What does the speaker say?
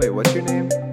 Wait, what's your name?